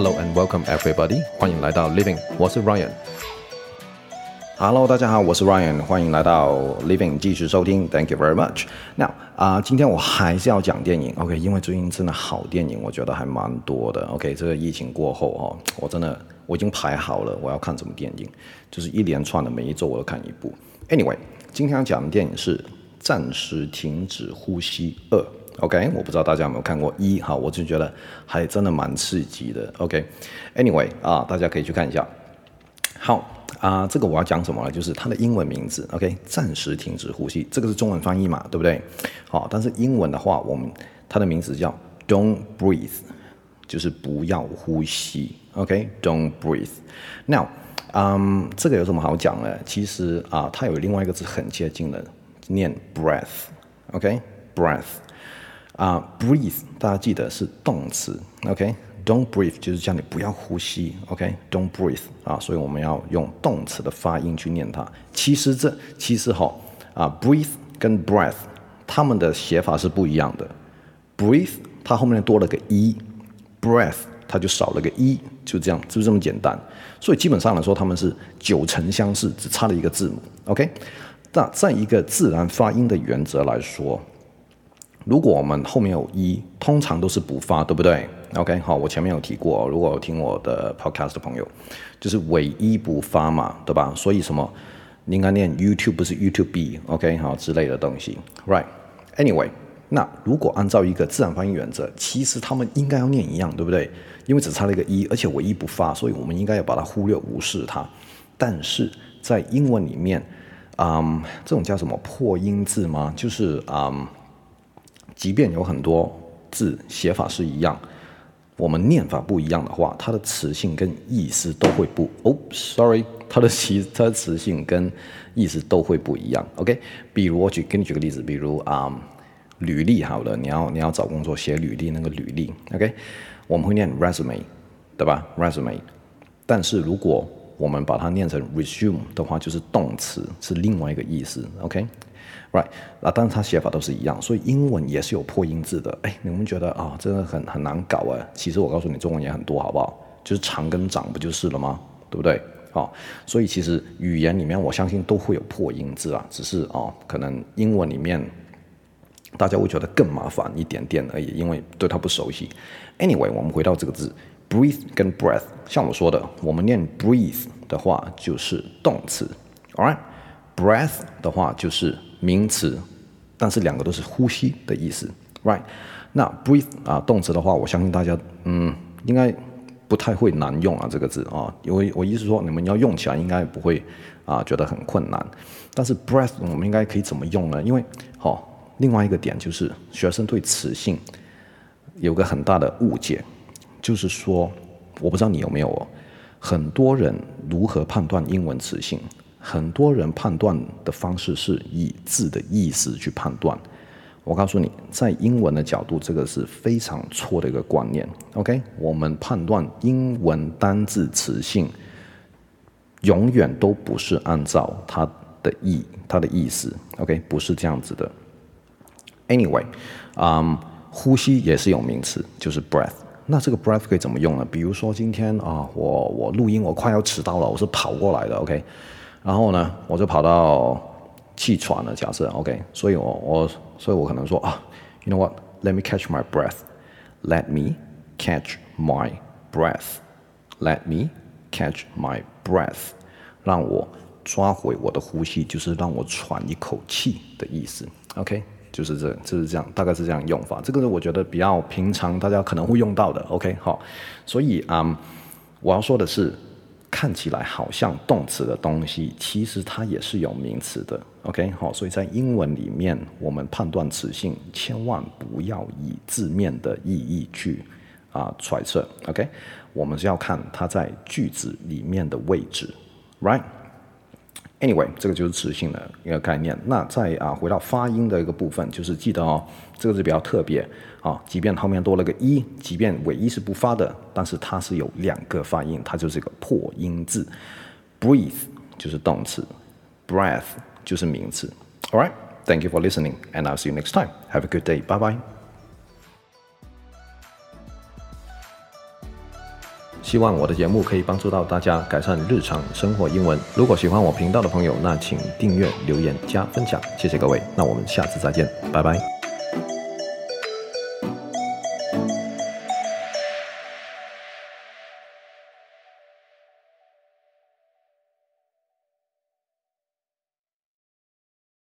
Hello and welcome everybody，欢迎来到 Living，我是 Ryan。Hello，大家好，我是 Ryan，欢迎来到 Living，继续收听，Thank you very much。Now 啊、今天我还是要讲电影，OK，因为最近真的好电影，我觉得还蛮多的，OK。这个疫情过后哦，我真的我已经排好了，我要看什么电影，就是一连串的，每一周我都看一部。Anyway，今天要讲的电影是《暂时停止呼吸二》。OK，我不知道大家有没有看过一哈，我就觉得还真的蛮刺激的。OK，Anyway、啊，大家可以去看一下。好啊，这个我要讲什么呢？就是它的英文名字。OK，暂时停止呼吸，这个是中文翻译嘛，对不对？好，但是英文的话，我们它的名字叫 Don't breathe，就是不要呼吸。OK，Don't breathe。Now，嗯，这个有什么好讲呢？其实啊，它有另外一个字很接近的，念 breath。OK，breath。啊、，breathe，大家记得是动词，OK，don't、breathe 就是叫你不要呼吸，OK，don't、breathe 啊，所以我们要用动词的发音去念它。其实这其实哈啊，breathe 跟 breath 它们的写法是不一样的。breathe 它后面多了个 e，breath 它就少了个 e，就这样，就这么简单。所以基本上来说，它们是九成相似，只差了一个字母，OK。那在一个自然发音的原则来说。如果我们后面有一，通常都是不发，对不对？OK，好，我前面有提过，如果听我的 podcast 的朋友，就是尾一不发嘛，对吧？所以什么，你应该念 YouTube 不是 YouTube，OK，好之类的东西，Right？Anyway，那如果按照一个自然发音原则，其实他们应该要念一样，对不对？因为只差了一个一，而且尾一不发，所以我们应该要把它忽略无视它。但是在英文里面，嗯，这种叫什么破音字吗？就是嗯。即便有很多字写法是一样，我们念法不一样的话，它的词性跟意思都会不哦，sorry，它的词它的词性跟意思都会不一样。OK，比如我举给你举个例子，比如啊、履历好了，你要你要找工作写履历那个履历，OK，我们会念 resume，对吧？resume，但是如果我们把它念成 resume 的话，就是动词，是另外一个意思。OK。Right，那当然它写法都是一样，所以英文也是有破音字的。哎，你们觉得啊、真的很很难搞哎。其实我告诉你，中文也很多，好不好？就是长跟长不就是了吗？对不对？好、所以其实语言里面，我相信都会有破音字啊，只是哦，可能英文里面大家会觉得更麻烦一点点而已，因为对它不熟悉。Anyway，我们回到这个字，breathe 跟 breath，像我说的，我们念 breathe 的话就是动词，alright。Breath 的话就是。名词，但是两个都是呼吸的意思，right？那 breathe 啊，动词的话，我相信大家嗯，应该不太会难用啊这个字啊，因为我意思说你们要用起来应该不会啊觉得很困难。但是 breath 我们应该可以怎么用呢？因为好、哦，另外一个点就是学生对词性有个很大的误解，就是说我不知道你有没有哦，很多人如何判断英文词性？很多人判断的方式是以字的意思去判断。我告诉你，在英文的角度，这个是非常错的一个观念。OK，我们判断英文单字词性，永远都不是按照它的意、它的意思。OK，不是这样子的。Anyway，嗯、呼吸也是有名词，就是 breath。那这个 breath 可以怎么用呢？比如说今天啊，我我录音，我快要迟到了，我是跑过来的。OK。然后呢，我就跑到气喘了。假设 OK，所以我我所以我可能说啊，You know what？Let me catch my breath. Let me catch my breath. Let me catch my breath. 让我抓回我的呼吸，就是让我喘一口气的意思。OK，就是这就是这样，大概是这样用法。这个是我觉得比较平常，大家可能会用到的。OK，好，所以啊、嗯，我要说的是。看起来好像动词的东西，其实它也是有名词的。OK，好，所以在英文里面，我们判断词性，千万不要以字面的意义去啊、揣测。OK，我们是要看它在句子里面的位置，Right？Anyway，这个就是词性的一个概念。那再啊回到发音的一个部分，就是记得哦，这个是比较特别啊。即便后面多了个一，即便尾一是不发的，但是它是有两个发音，它就是一个破音字。Breathe 就是动词，breath 就是名词。All right，thank you for listening, and I'll see you next time. Have a good day. Bye bye. 希望我的节目可以帮助到大家改善日常生活英文。如果喜欢我频道的朋友，那请订阅、留言、加分享，谢谢各位。那我们下次再见，拜拜。